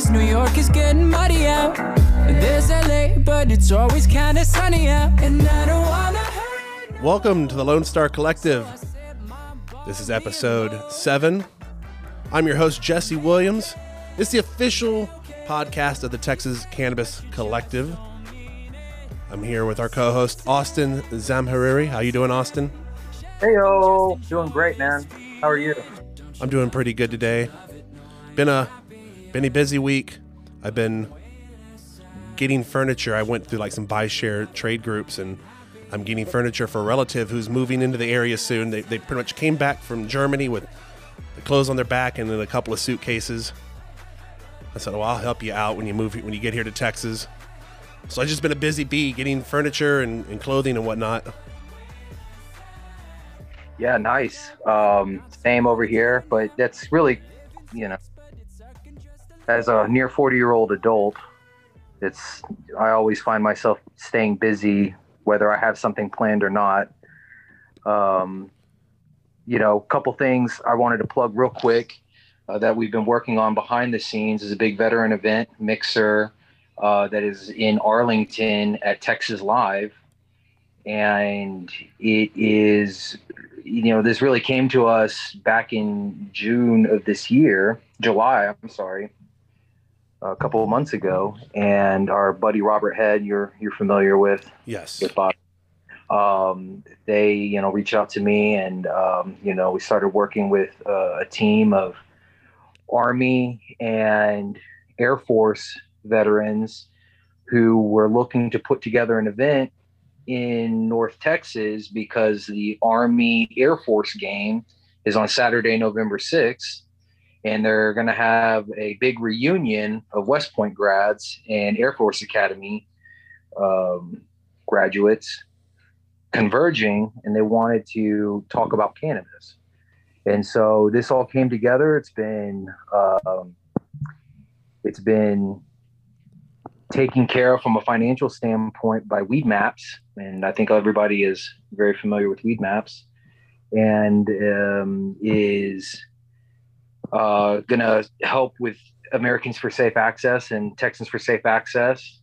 Cause New York is getting muddy out. There's LA, but it's always kinda sunny out. And I don't wanna Welcome to the Lone Star Collective. This is episode seven. I'm your host, Jesse Williams. It's the official podcast of the Texas Cannabis Collective. I'm here with our co-host, Austin Zamhariri. How you doing, Austin? Hey yo, doing great, man. How are you? I'm doing pretty good today. Been a been a busy week. I've been getting furniture. I went through like some buy share trade groups and I'm getting furniture for a relative who's moving into the area soon. They, they pretty much came back from Germany with the clothes on their back and then a couple of suitcases. I said, "Well, I'll help you out when you move when you get here to Texas." So I've just been a busy bee getting furniture and, and clothing and whatnot. Yeah, nice. Um, same over here, but that's really, you know, as a near 40 year old adult, it's, I always find myself staying busy, whether I have something planned or not. Um, you know, a couple things I wanted to plug real quick uh, that we've been working on behind the scenes is a big veteran event mixer uh, that is in Arlington at Texas Live. And it is you know, this really came to us back in June of this year, July, I'm sorry, a couple of months ago. And our buddy Robert Head, you're you're familiar with, Yes. with Bob. Um, they, you know, reached out to me, and um, you know, we started working with uh, a team of Army and Air Force veterans who were looking to put together an event in North Texas because the Army Air Force game is on Saturday, November 6th. And they're going to have a big reunion of West Point grads and Air Force Academy um, graduates converging, and they wanted to talk about cannabis. And so this all came together. It's been um, it's been taken care of from a financial standpoint by Weedmaps, and I think everybody is very familiar with Weedmaps, and um, is uh, going to help with Americans for Safe Access and Texans for Safe Access,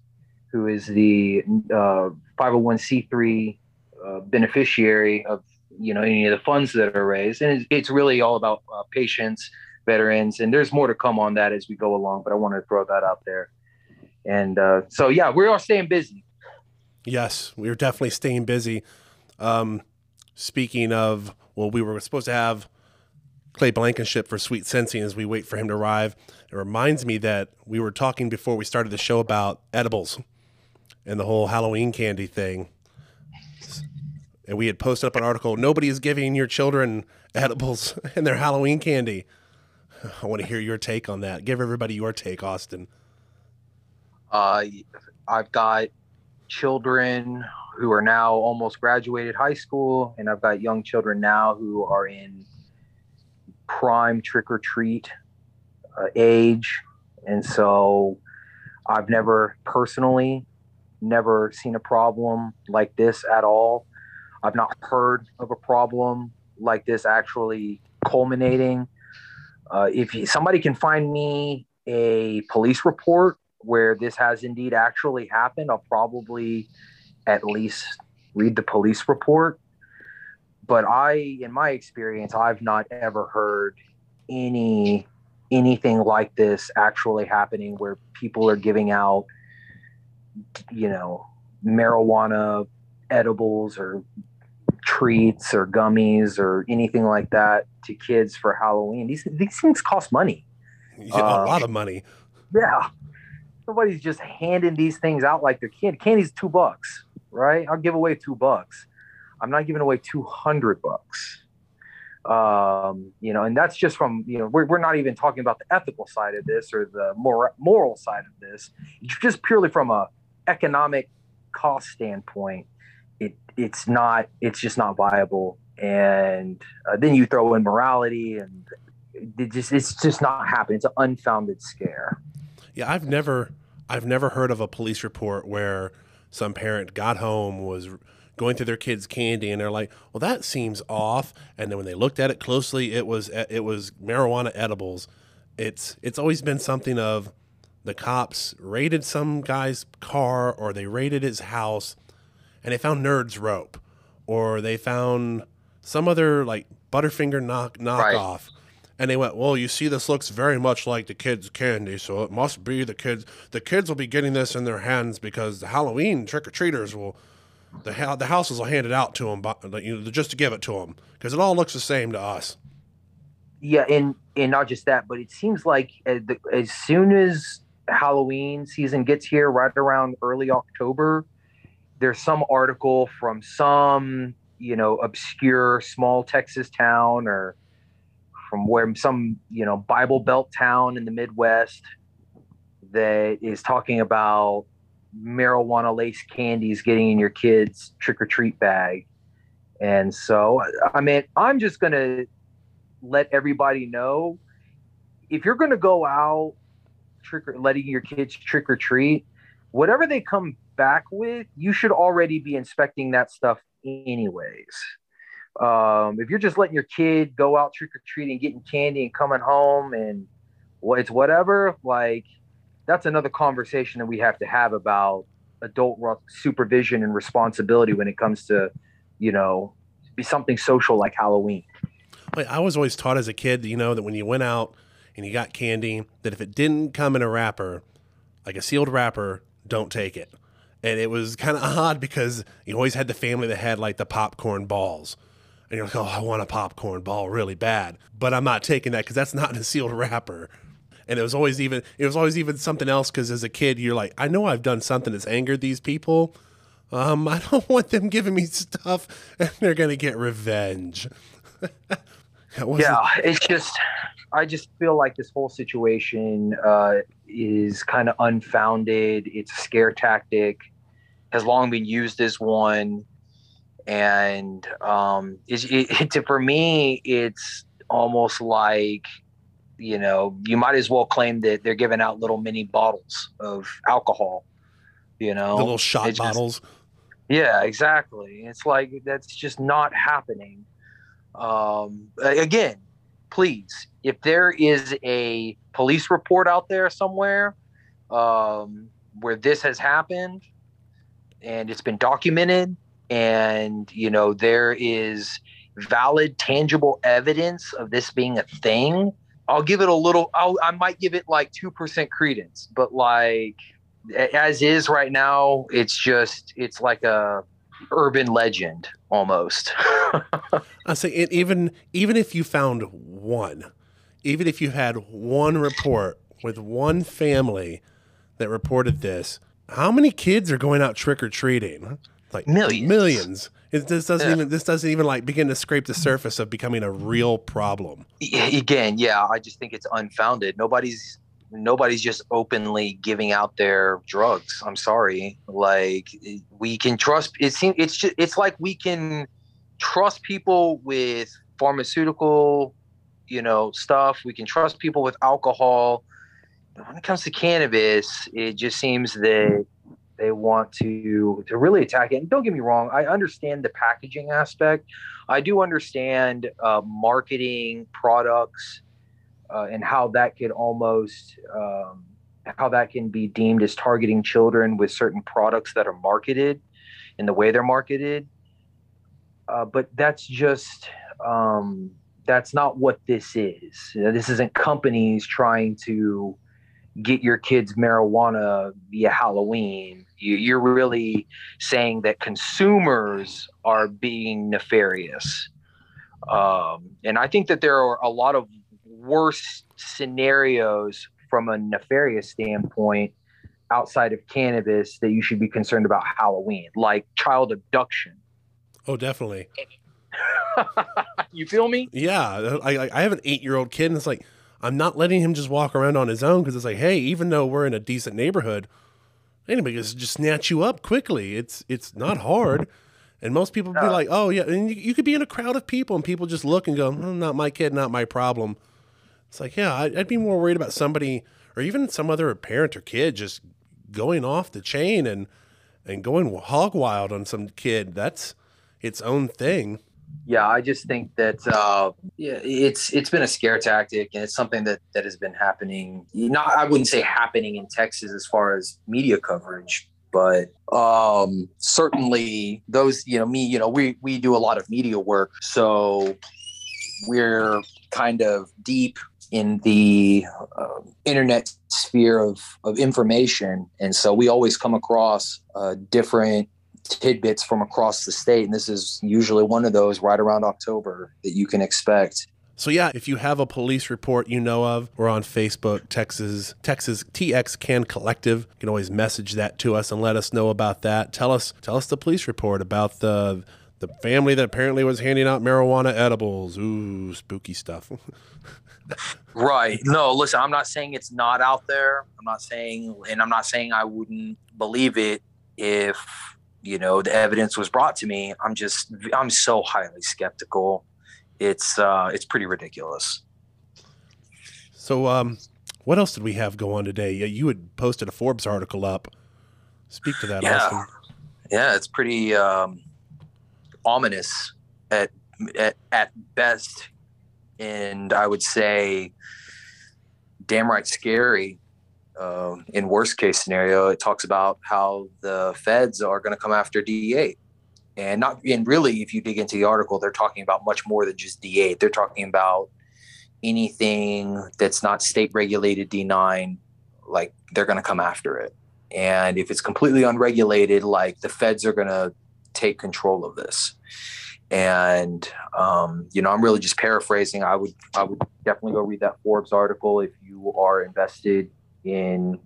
who is the uh, 501c3 uh, beneficiary of you know any of the funds that are raised, and it's, it's really all about uh, patients, veterans, and there's more to come on that as we go along. But I want to throw that out there. And uh, so, yeah, we're all staying busy. Yes, we are definitely staying busy. Um, speaking of, well, we were supposed to have Clay Blankenship for Sweet Sensing as we wait for him to arrive. It reminds me that we were talking before we started the show about edibles and the whole Halloween candy thing. And we had posted up an article nobody is giving your children edibles and their Halloween candy. I want to hear your take on that. Give everybody your take, Austin. Uh, I've got children who are now almost graduated high school, and I've got young children now who are in prime trick or treat uh, age. And so I've never personally never seen a problem like this at all. I've not heard of a problem like this actually culminating. Uh, if you, somebody can find me a police report where this has indeed actually happened, I'll probably at least read the police report. But I, in my experience, I've not ever heard any anything like this actually happening where people are giving out, you know, marijuana edibles or treats or gummies or anything like that to kids for Halloween. These these things cost money. Yeah, a Uh, lot of money. Yeah. Nobody's just handing these things out like they're candy. Candy's two bucks, right? I'll give away two bucks. I'm not giving away 200 bucks. Um, you know, and that's just from, you know, we're, we're not even talking about the ethical side of this or the moral, moral side of this. Just purely from a economic cost standpoint. It, it's not, it's just not viable. And uh, then you throw in morality and it just, it's just not happening. It's an unfounded scare. Yeah, I've never I've never heard of a police report where some parent got home was going through their kids' candy and they're like, "Well, that seems off." And then when they looked at it closely, it was it was marijuana edibles. It's it's always been something of the cops raided some guy's car or they raided his house and they found Nerd's rope or they found some other like Butterfinger knock knockoff. And they went, well, you see, this looks very much like the kids' candy, so it must be the kids. The kids will be getting this in their hands because the Halloween trick or treaters will, the ha- the houses will hand it out to them, but, you know, just to give it to them because it all looks the same to us. Yeah, and and not just that, but it seems like as, the, as soon as Halloween season gets here, right around early October, there's some article from some you know obscure small Texas town or from where some you know Bible Belt town in the Midwest that is talking about marijuana laced candies getting in your kids trick or treat bag. And so, I mean, I'm just gonna let everybody know if you're gonna go out trick or letting your kids trick or treat, whatever they come back with, you should already be inspecting that stuff anyways. Um, if you're just letting your kid go out trick or treating, getting candy, and coming home, and well, it's whatever, like that's another conversation that we have to have about adult supervision and responsibility when it comes to, you know, be something social like Halloween. Like I was always taught as a kid, you know, that when you went out and you got candy, that if it didn't come in a wrapper, like a sealed wrapper, don't take it. And it was kind of odd because you always had the family that had like the popcorn balls. And you're like, oh, I want a popcorn ball really bad. But I'm not taking that because that's not in a sealed wrapper. And it was always even it was always even something else because as a kid you're like, I know I've done something that's angered these people. Um, I don't want them giving me stuff and they're gonna get revenge. yeah, it's just I just feel like this whole situation uh, is kind of unfounded. It's a scare tactic, has long been used as one, and um, it, it, it, for me, it's almost like you know you might as well claim that they're giving out little mini bottles of alcohol. You know, the little shot it's bottles. Just, yeah, exactly. It's like that's just not happening. Um, again, please, if there is a police report out there somewhere um, where this has happened and it's been documented, and you know there is valid, tangible evidence of this being a thing, I'll give it a little. I'll, I might give it like two percent credence, but like as is right now, it's just it's like a urban legend almost. I say it, even even if you found one, even if you had one report with one family that reported this, how many kids are going out trick or treating? Like millions. Millions. It, this doesn't yeah. even this doesn't even like begin to scrape the surface of becoming a real problem. Again, yeah, I just think it's unfounded. Nobody's nobody's just openly giving out their drugs. I'm sorry. Like we can trust it seems it's just it's like we can trust people with pharmaceutical, you know, stuff. We can trust people with alcohol. But when it comes to cannabis, it just seems that they want to to really attack it. And don't get me wrong, I understand the packaging aspect. I do understand uh, marketing products uh, and how that could almost um, how that can be deemed as targeting children with certain products that are marketed and the way they're marketed. Uh, but that's just um, that's not what this is. This isn't companies trying to get your kids marijuana via Halloween. You, are really saying that consumers are being nefarious. Um, and I think that there are a lot of worse scenarios from a nefarious standpoint outside of cannabis that you should be concerned about Halloween, like child abduction. Oh, definitely. you feel me? Yeah, I, I have an eight year old kid, and it's like I'm not letting him just walk around on his own because it's like, hey, even though we're in a decent neighborhood, anybody can just snatch you up quickly. It's it's not hard. And most people be like, oh yeah, and you, you, could be in a crowd of people and people just look and go, oh, not my kid, not my problem. It's like, yeah, I'd, I'd be more worried about somebody or even some other parent or kid just going off the chain and and going hog wild on some kid. That's its own thing. Yeah, I just think that uh, yeah, it's it's been a scare tactic, and it's something that that has been happening. Not, I wouldn't say happening in Texas as far as media coverage, but um, certainly those, you know, me, you know, we we do a lot of media work, so we're kind of deep in the uh, internet sphere of, of information. And so we always come across uh, different tidbits from across the state. And this is usually one of those right around October that you can expect. So yeah, if you have a police report you know of, we're on Facebook, Texas, Texas TX Can Collective. You can always message that to us and let us know about that. Tell us, tell us the police report about the the family that apparently was handing out marijuana edibles. Ooh, spooky stuff. right. No, listen, I'm not saying it's not out there. I'm not saying, and I'm not saying I wouldn't believe it if, you know, the evidence was brought to me. I'm just, I'm so highly skeptical. It's, uh, it's pretty ridiculous. So, um, what else did we have go on today? You had posted a Forbes article up. Speak to that, yeah. Austin. Yeah, it's pretty um, ominous at, at at best and I would say damn right scary. Uh, in worst case scenario, it talks about how the feds are going to come after D8, and not and really, if you dig into the article, they're talking about much more than just D8. They're talking about anything that's not state regulated D9, like they're going to come after it. And if it's completely unregulated, like the feds are going to take control of this and um, you know i'm really just paraphrasing i would i would definitely go read that forbes article if you are invested in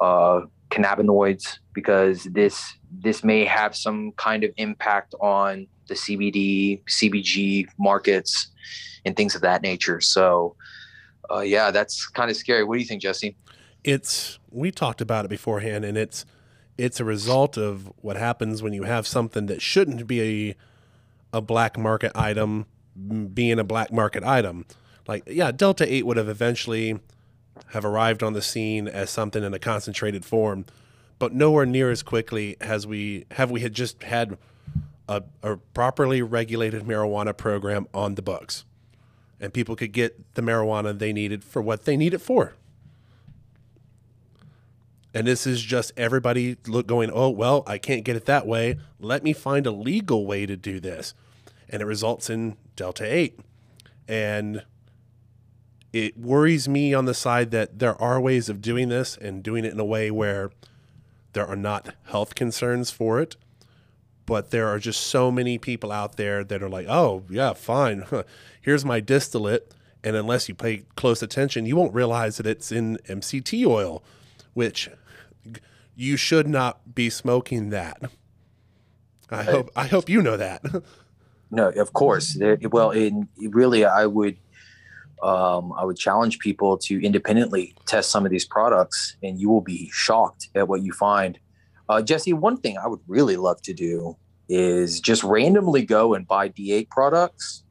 uh, cannabinoids because this this may have some kind of impact on the cbd cbg markets and things of that nature. So uh, yeah that's kind of scary. What do you think jesse? It's we talked about it beforehand and it's it's a result of what happens when you have something that shouldn't be a a black market item being a black market item. Like, yeah, Delta 8 would have eventually have arrived on the scene as something in a concentrated form, but nowhere near as quickly as we have we had just had a, a properly regulated marijuana program on the books. And people could get the marijuana they needed for what they need it for. And this is just everybody look going, oh, well, I can't get it that way. Let me find a legal way to do this. And it results in Delta 8. And it worries me on the side that there are ways of doing this and doing it in a way where there are not health concerns for it. But there are just so many people out there that are like, oh, yeah, fine. Here's my distillate. And unless you pay close attention, you won't realize that it's in MCT oil which you should not be smoking that. I hope I hope you know that. no, of course. Well, in really, I would um, I would challenge people to independently test some of these products, and you will be shocked at what you find. Uh, Jesse, one thing I would really love to do is just randomly go and buy D8 products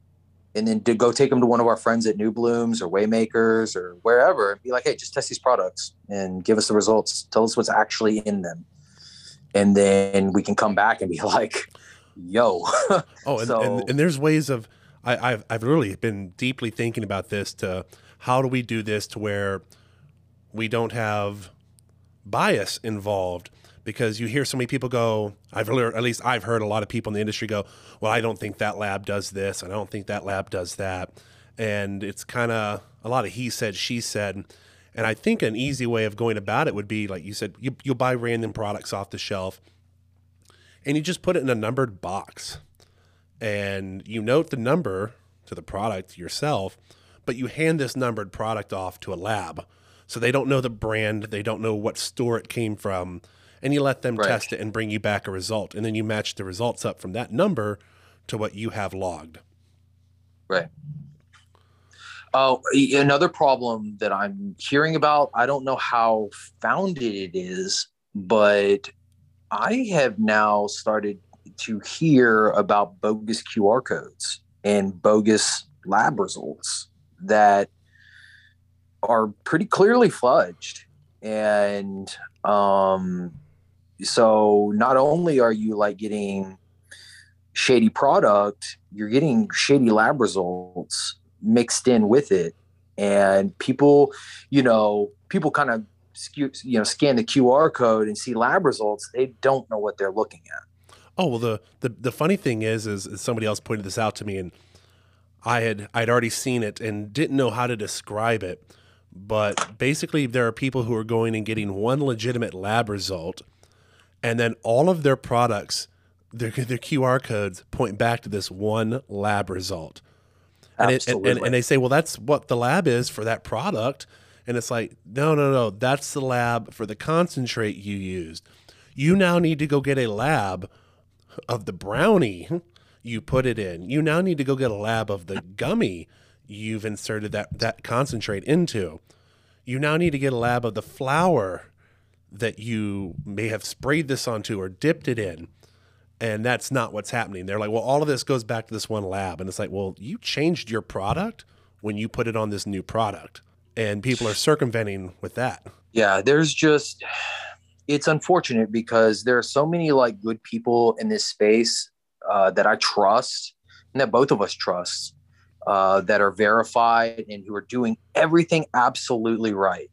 and then to go take them to one of our friends at New Blooms or Waymakers or wherever and be like, hey, just test these products and give us the results. Tell us what's actually in them. And then we can come back and be like, yo. oh, and, so, and, and, there's ways of, I, I've, I've really been deeply thinking about this to how do we do this to where we don't have bias involved? Because you hear so many people go i've heard at least i've heard a lot of people in the industry go well i don't think that lab does this and i don't think that lab does that. And it's kind of a lot of he said she said. And i think an easy way of going about it would be like you said you, you'll buy random products off the shelf and you just put it in a numbered box and you note the number to the product yourself but you hand this numbered product off to a lab. So they don't know the brand they don't know what store it came from and you let them right. test it and bring you back a result and then you match the results up from that number to what you have logged. Right. Oh another problem that i'm hearing about i don't know how founded it is but i have now started to hear about bogus qr codes and bogus lab results that are pretty clearly fudged and um so not only are you like getting shady product, you're getting shady lab results mixed in with it. And people, you know, people kind of you know scan the QR code and see lab results. They don't know what they're looking at. Oh well, the the, the funny thing is, is, is somebody else pointed this out to me, and I had I'd already seen it and didn't know how to describe it. But basically, there are people who are going and getting one legitimate lab result, and then all of their products, their their QR codes point back to this one lab result. And, it, and, and, and they say, well, that's what the lab is for that product. And it's like, no, no, no, that's the lab for the concentrate you used. You now need to go get a lab of the brownie you put it in. You now need to go get a lab of the gummy you've inserted that, that concentrate into. You now need to get a lab of the flour that you may have sprayed this onto or dipped it in. And that's not what's happening. They're like, well, all of this goes back to this one lab. And it's like, well, you changed your product when you put it on this new product. And people are circumventing with that. Yeah, there's just, it's unfortunate because there are so many like good people in this space uh, that I trust and that both of us trust uh, that are verified and who are doing everything absolutely right.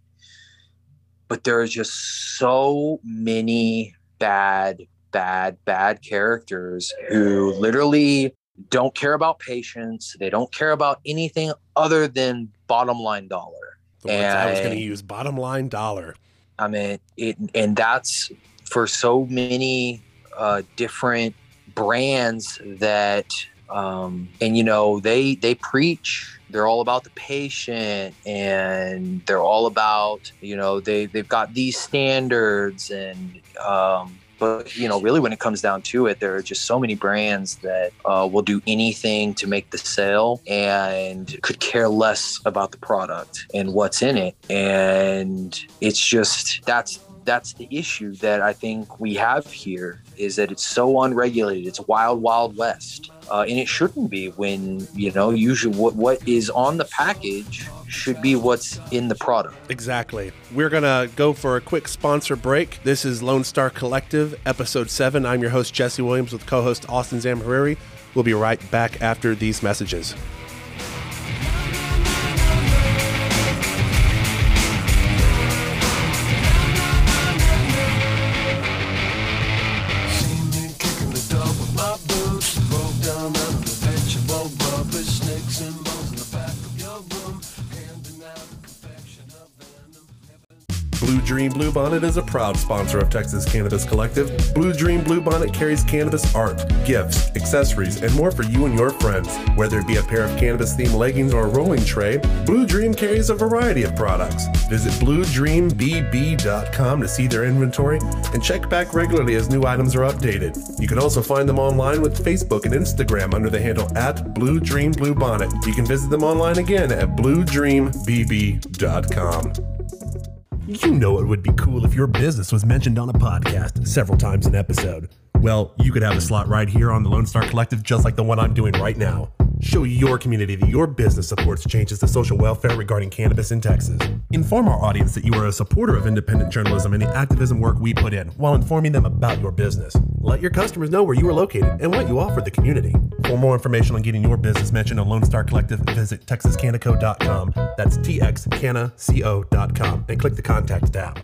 But there is just so many bad, bad, bad characters who literally don't care about patients. They don't care about anything other than bottom line dollar. The words and, I was going to use bottom line dollar. I mean, it, and that's for so many uh, different brands that um, and you know they they preach they're all about the patient and they're all about you know they they've got these standards and um, but you know really when it comes down to it there are just so many brands that uh, will do anything to make the sale and could care less about the product and what's in it. And it's just that's that's the issue that I think we have here is that it's so unregulated. It's wild, wild west, uh, and it shouldn't be. When you know, usually what what is on the package should be what's in the product. Exactly. We're gonna go for a quick sponsor break. This is Lone Star Collective, episode seven. I'm your host Jesse Williams with co-host Austin Zamhariri. We'll be right back after these messages. Blue Dream Bluebonnet is a proud sponsor of Texas Cannabis Collective. Blue Dream Bluebonnet carries cannabis art, gifts, accessories, and more for you and your friends. Whether it be a pair of cannabis themed leggings or a rolling tray, Blue Dream carries a variety of products. Visit bluedreambb.com to see their inventory and check back regularly as new items are updated. You can also find them online with Facebook and Instagram under the handle at Blue Dream Bluebonnet. You can visit them online again at bluedreambb.com. You know it would be cool if your business was mentioned on a podcast several times an episode. Well, you could have a slot right here on the Lone Star Collective, just like the one I'm doing right now. Show your community that your business supports changes to social welfare regarding cannabis in Texas. Inform our audience that you are a supporter of independent journalism and the activism work we put in while informing them about your business. Let your customers know where you are located and what you offer the community. For more information on getting your business mentioned on Lone Star Collective, visit texascannaco.com. That's txcannaco.com and click the contact tab.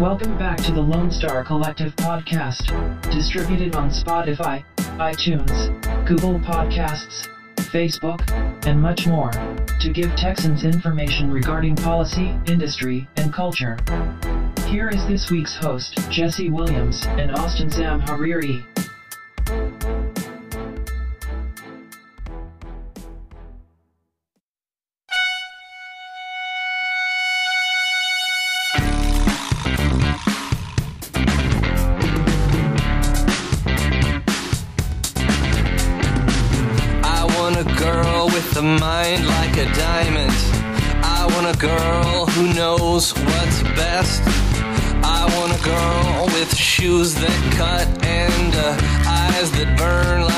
Welcome back to the Lone Star Collective podcast, distributed on Spotify, iTunes, Google Podcasts, Facebook, and much more, to give Texans information regarding policy, industry, and culture. Here is this week's host, Jesse Williams and Austin Zamhariri. with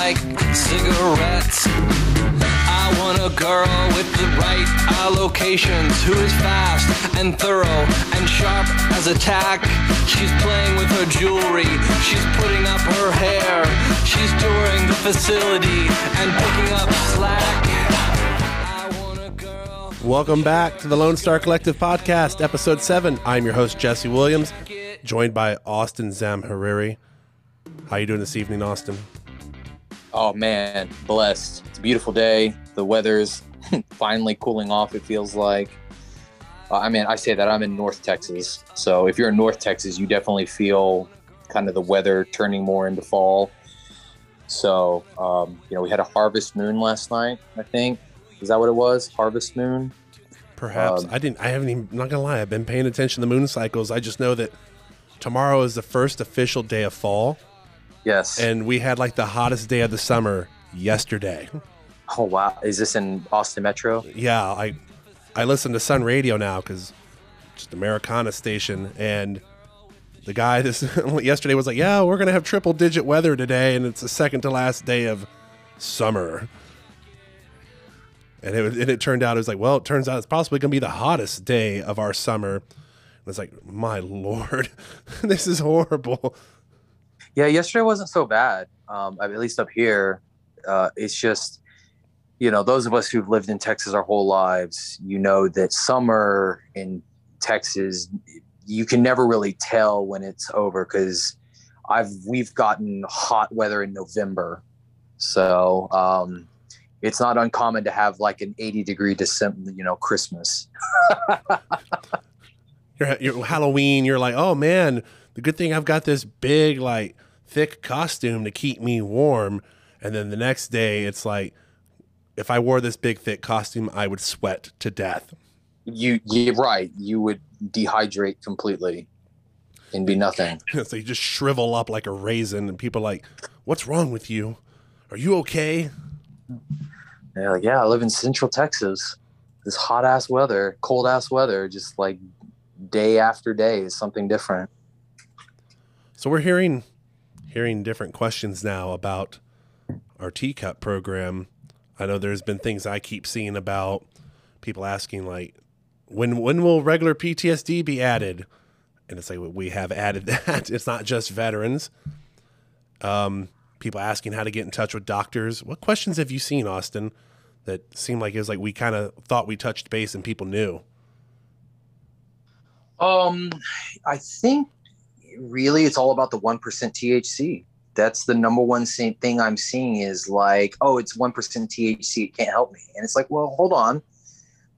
like cigarettes. I want a girl with the right allocations who is fast and thorough and sharp as a tack. She's playing with her jewelry, she's putting up her hair, she's touring the facility and picking up slack. Welcome back to the Lone Star Collective Podcast, Episode 7. I'm your host, Jesse Williams, joined by Austin Zamhariri. How you doing this evening, Austin? Oh man, blessed. It's a beautiful day. The weather's finally cooling off, it feels like. Uh, I mean, I say that I'm in North Texas. So if you're in North Texas, you definitely feel kind of the weather turning more into fall. So, um, you know, we had a harvest moon last night, I think. Is that what it was? Harvest moon? Perhaps. Um, I didn't, I haven't even, I'm not going to lie, I've been paying attention to the moon cycles. I just know that tomorrow is the first official day of fall, Yes. and we had like the hottest day of the summer yesterday. oh, wow. Is this in Austin Metro? yeah, I I listen to Sun Radio now because just Americana station, and the guy this yesterday was like, "Yeah, we're gonna have triple digit weather today, and it's the second to last day of summer." And it, and it turned out it was like, well, it turns out it's possibly gonna be the hottest day of our summer. And it's like, my lord, this is horrible. Yeah, yesterday wasn't so bad. Um, at least up here, uh, it's just, you know, those of us who've lived in Texas our whole lives, you know that summer in Texas, you can never really tell when it's over because I've we've gotten hot weather in November, so um, it's not uncommon to have like an 80 degree December, you know, Christmas. you're, you're Halloween, you're like, oh man, the good thing I've got this big, like, thick costume to keep me warm. And then the next day, it's like, if I wore this big, thick costume, I would sweat to death. You, you're right. You would dehydrate completely and be nothing. so you just shrivel up like a raisin, and people are like, what's wrong with you? Are you okay? They're like, yeah, I live in Central Texas. This hot ass weather, cold ass weather, just like day after day is something different. So we're hearing hearing different questions now about our TCUP program. I know there's been things I keep seeing about people asking like when when will regular PTSD be added? And it's like we have added that. It's not just veterans. Um, people asking how to get in touch with doctors. What questions have you seen, Austin, that seemed like it was like we kind of thought we touched base and people knew? Um, I think really it's all about the 1% THC. That's the number one thing I'm seeing is like, oh, it's 1% THC. It can't help me. And it's like, well, hold on.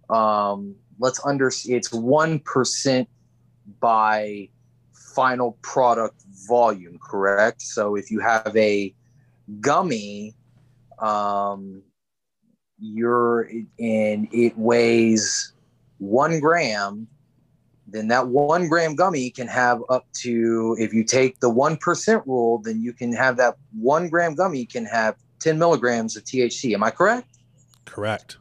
Um, let's under, it's 1% by final product volume, correct? So if you have a gummy, um, you're, and it weighs one gram, then that one gram gummy can have up to if you take the 1% rule then you can have that one gram gummy can have 10 milligrams of thc am i correct? Correct.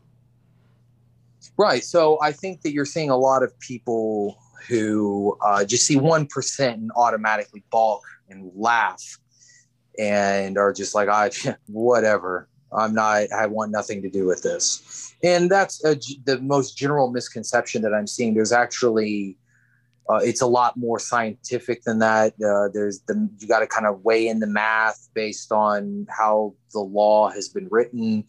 right. So i think that you're seeing a lot of people who uh, just see 1% and automatically balk and laugh and are just like i whatever i'm not i want nothing to do with this. And that's a, the most general misconception that i'm seeing. There's actually uh, it's a lot more scientific than that. Uh, there's the you got to kind of weigh in the math based on how the law has been written.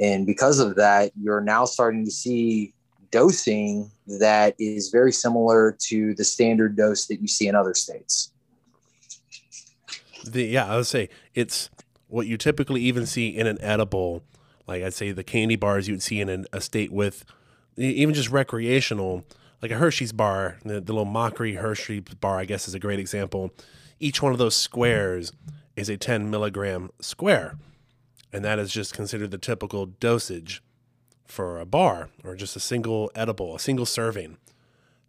And because of that you're now starting to see dosing that is very similar to the standard dose that you see in other states. The yeah, I would say it's what you typically even see in an edible. Like I'd say the candy bars you would see in an, a state with even just recreational, like a Hershey's bar, the, the little mockery Hershey bar, I guess is a great example. Each one of those squares is a 10 milligram square, and that is just considered the typical dosage for a bar or just a single edible, a single serving.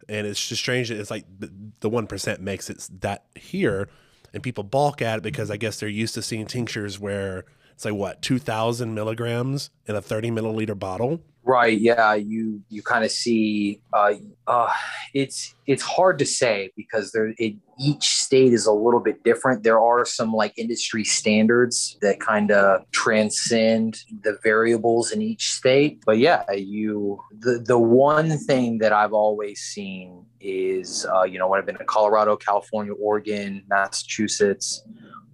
And it's just strange that it's like the, the 1% makes it that here and people balk at it because I guess they're used to seeing tinctures where it's like what, 2,000 milligrams in a 30 milliliter bottle? Right. Yeah. You you kind of see. Uh, uh, it's it's hard to say because there it, each state is a little bit different. There are some like industry standards that kind of transcend the variables in each state. But yeah, you the the one thing that I've always seen is uh, you know when I've been to Colorado, California, Oregon, Massachusetts.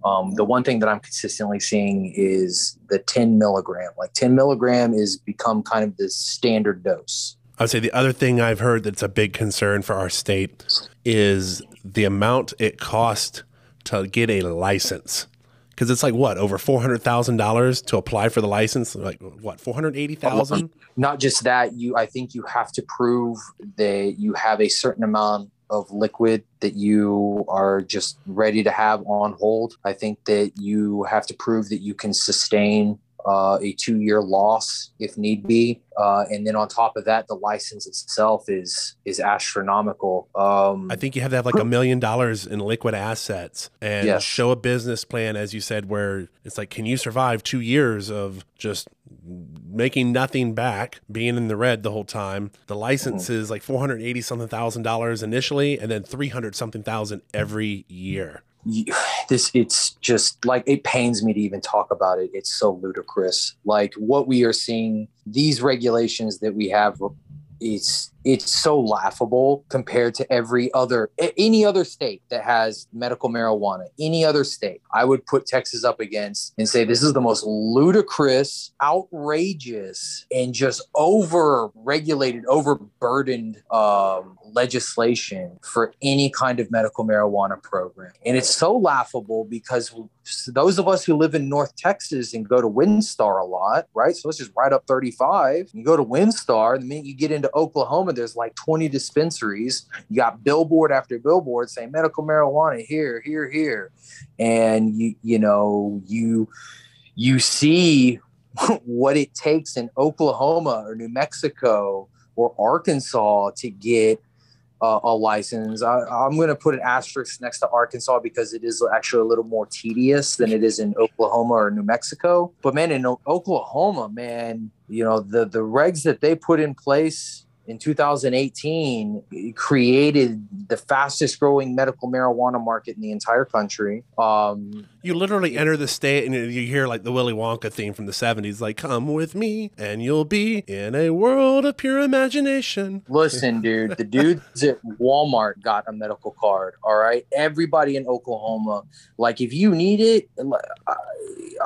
Um, the one thing that I'm consistently seeing is the 10 milligram. Like 10 milligram is become kind of the standard dose. I would say the other thing I've heard that's a big concern for our state is the amount it costs to get a license. Because it's like what over four hundred thousand dollars to apply for the license. Like what four hundred eighty thousand? Not just that, you I think you have to prove that you have a certain amount of liquid that you are just ready to have on hold. I think that you have to prove that you can sustain uh, a two year loss if need be. Uh, and then on top of that, the license itself is is astronomical. Um, I think you have to have like a million dollars in liquid assets and Yes. show a business plan, as you said, where it's like, can you survive two years of just making nothing back, being in the red the whole time? The license is like four hundred eighty something thousand dollars initially, and then three hundred something thousand every year. This it's just like it pains me to even talk about it. It's so ludicrous. Like what we are seeing these regulations that we have it's it's so laughable compared to every other any other state that has medical marijuana any other state. I would put texas up against and say this is the most ludicrous outrageous and just over regulated overburdened um, legislation for any kind of medical marijuana program. And it's so laughable because those of us who live in north texas and go to WinStar a lot right? So let's just right up 35 you go to WinStar the minute you get into oklahoma there's like 20 dispensaries. You got billboard after billboard saying medical marijuana here here here. And you you know you you see what it takes in oklahoma or new mexico or arkansas to get uh, a license. I, I'm going to put an asterisk next to Arkansas because it is actually a little more tedious than it is in Oklahoma or New Mexico. But man, in O- Oklahoma, man, you know the the regs that they put in place in 2018 created the fastest growing medical marijuana market in the entire country. Um, You literally enter the state and you hear like the Willy Wonka theme from the 70s, like, come with me and you'll be in a world of pure imagination. Listen, dude, the dudes at Walmart got a medical card. All right. Everybody in Oklahoma, like, if you need it,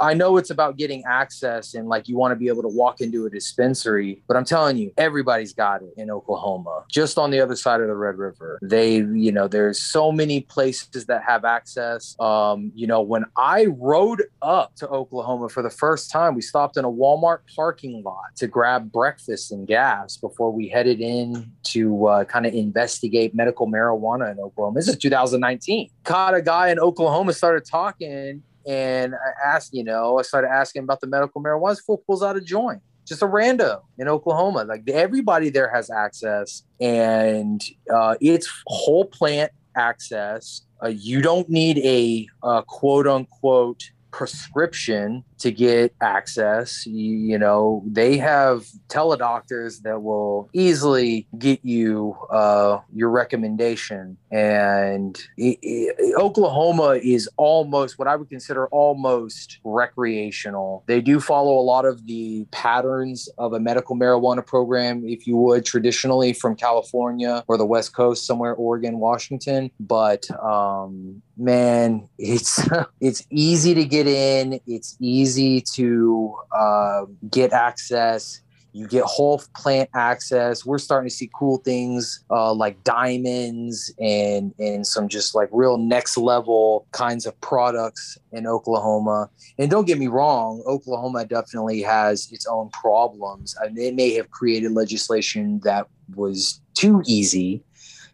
I- know it's about getting access and like you want to be able to walk into a dispensary, but I'm telling you, everybody's got it in Oklahoma, just on the other side of the Red River. They, you know, there's so many places that have access. Um, you know, when I rode up to Oklahoma for the first time, we stopped in a Walmart parking lot to grab breakfast and gas before we headed in to uh, kind of investigate medical marijuana in Oklahoma. This is 2019. Caught a guy in Oklahoma, started talking, and I asked, you know, I started asking about the medical marijuana. This fool pulls out a joint. Just a rando in Oklahoma. Like everybody there has access, and uh, it's whole plant access. Uh, you don't need a uh, quote unquote prescription to get access. You, you know, they have teledoctors that will easily get you uh, your recommendation. And i i Oklahoma is almost what I would consider almost recreational. They do follow a lot of the patterns of a medical marijuana program, if you would, traditionally from California or the West Coast, somewhere Oregon, Washington. But um, man, it's it's easy to get in. It's easy to uh, get access. You get whole plant access. We're starting to see cool things uh, like diamonds and and some just like real next level kinds of products in Oklahoma. And don't get me wrong, Oklahoma definitely has its own problems. I mean, it may have created legislation that was too easy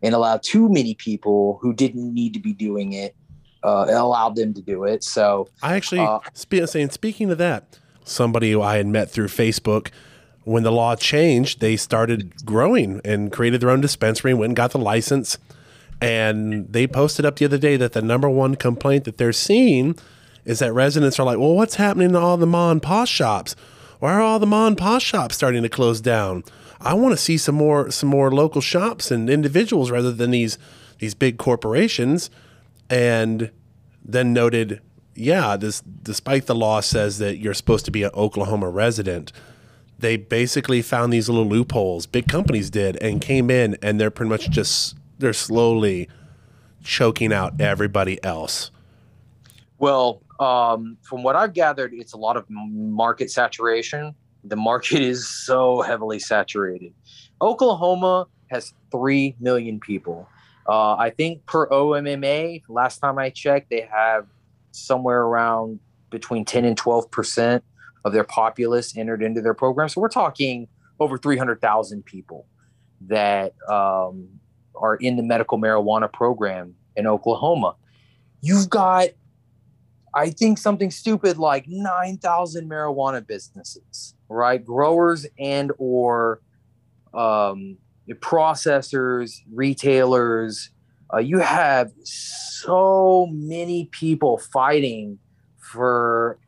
and allowed too many people who didn't need to be doing it uh, it allowed them to do it. So I actually, Uh, spe- saying, speaking of that, somebody who I had met through Facebook, when the law changed, they started growing and created their own dispensary and went and got the license. And they posted up the other day that the number one complaint that they're seeing is that residents are like, well, what's happening to all the ma and pa shops? Why are all the ma and pa shops starting to close down? I want to see some more some more local shops and individuals rather than these these big corporations. And then noted, yeah, this despite the law says that you're supposed to be an Oklahoma resident, they basically found these little loopholes. Big companies did and came in and they're pretty much just they're slowly choking out everybody else. Well, um, from what I've gathered, it's a lot of market saturation. The market is so heavily saturated. Oklahoma has 3 million people. Uh, I think per OMMA, last time I checked, they have somewhere around between 10 and 12% of their populace entered into their program. So we're talking over 300,000 people that um, are in the medical marijuana program in Oklahoma. You've got, I think, something stupid like 9,000 marijuana businesses, right? Growers and or um, processors, retailers. Uh, you have so many people fighting for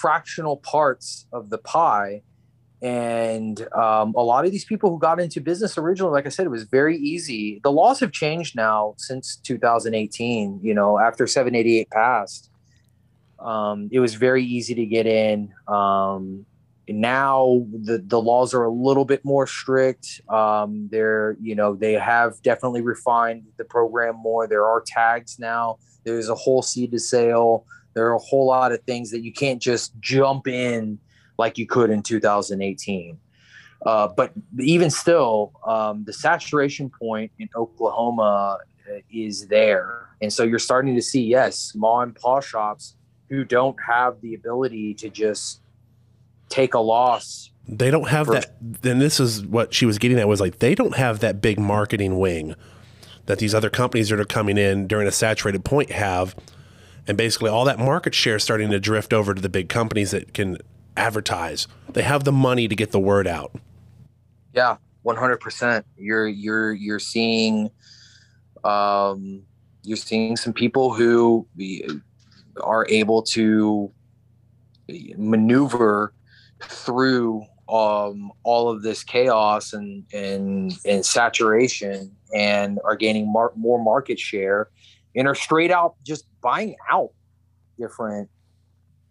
fractional parts of the pie. And um, a lot of these people who got into business originally, like I said, it was very easy. The laws have changed now since 2018. You know, after 788 passed, um, it was very easy to get in. Um, now the the laws are a little bit more strict. Um, they're you know they have definitely refined the program more. There are tags now. There's a whole seed to sale. There are a whole lot of things that you can't just jump in like you could in 2018. Uh, but even still, um, the saturation point in Oklahoma uh, is there, and so you're starting to see yes, ma and pa shops who don't have the ability to just take a loss. They don't have For- that. Then this is what she was getting at was like they don't have that big marketing wing that these other companies that are coming in during a saturated point have, and basically all that market share is starting to drift over to the big companies that can advertise. They have the money to get the word out. Yeah, one hundred percent. You're you're you're seeing, um, you're seeing some people who be- are able to maneuver through um, all of this chaos and and and saturation, and are gaining mar- more market share, and are straight out just buying out different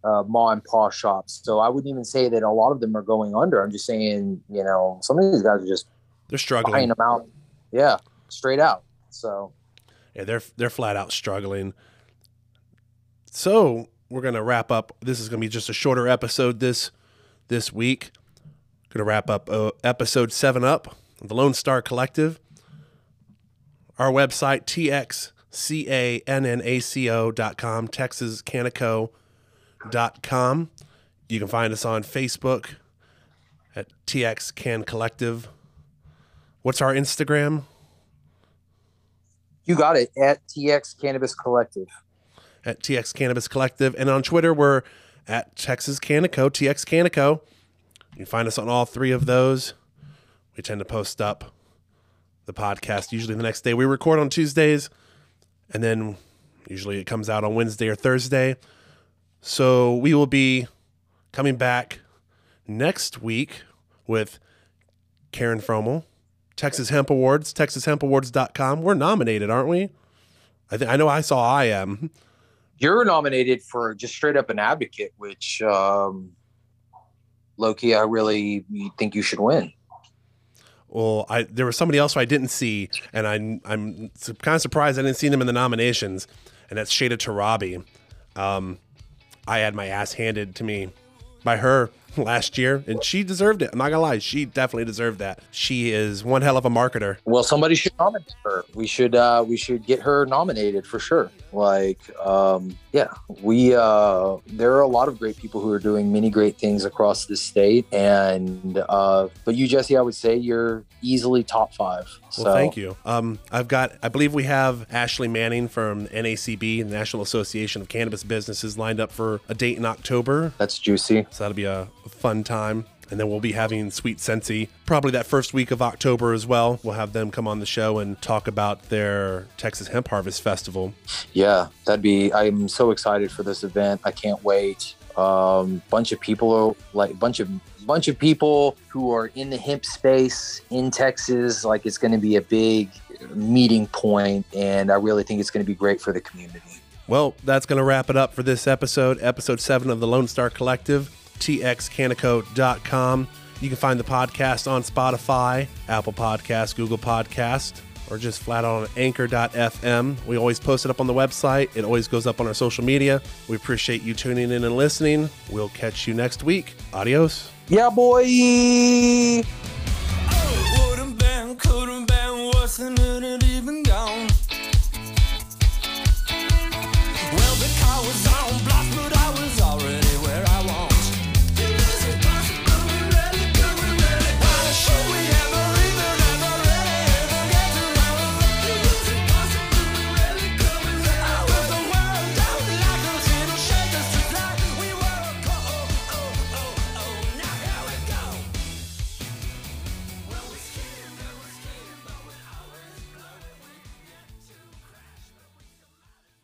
uh, ma and pa shops. So I wouldn't even say that a lot of them are going under. I'm just saying, you know, some of these guys are just They're struggling buying them out. Yeah, straight out. So Yeah, they're they're flat out struggling. So we're gonna wrap up. This is gonna be just a shorter episode this this week. Gonna wrap up uh, episode seven up of the Lone Star Collective. Our website txcannaco.com, texascanico.com. You can find us on Facebook at TX Can Collective. What's our Instagram? you got it at TX Cannabis Collective. at TX Cannabis Collective. And on Twitter, we're at Texas Canico, TX Canico. You can find us on all three of those. We tend to post up the podcast usually the next day. We record on Tuesdays, and then usually it comes out on Wednesday or Thursday. So we will be coming back next week with Karen Fromel, Texas Hemp Awards, TexasHempAwards.com. We're nominated, aren't we? I think I know I saw I am. You're nominated for just straight up an advocate, which um, Loki, I really think you should win. Well, I there was somebody else who I didn't see, and I, I'm kind of surprised I didn't see them in the nominations, and that's Shada Tarabi. Um, I had my ass handed to me by her last year, and she deserved it. I'm not gonna lie, she definitely deserved that. She is one hell of a marketer. Well, somebody should nominate her. We should uh, we should get her nominated for sure. Like, um, yeah, we uh, there are a lot of great people who are doing many great things across the state, and uh, but you, Jesse, I would say you're easily top five. Well, thank you. Um, I've got, I believe we have Ashley Manning from NACB, National Association of Cannabis Businesses, lined up for a date in October. That's juicy. So that'll be a fun time. And then we'll be having Sweet Sensi probably that first week of October as well. We'll have them come on the show and talk about their Texas Hemp Harvest Festival. Yeah, that'd be. I'm so excited for this event. I can't wait. Um, bunch of people, are like bunch of bunch of people who are in the hemp space in Texas. Like it's going to be a big meeting point, and I really think it's going to be great for the community. Well, that's going to wrap it up for this episode, episode seven of the Lone Star Collective, txcanico.com. You can find the podcast on Spotify, Apple Podcast, Google Podcast, or just flat on anchor.fm. We always post it up on the website. It always goes up on our social media. We appreciate you tuning in and listening. We'll catch you next week. Adios. Yeah, boy. Oh,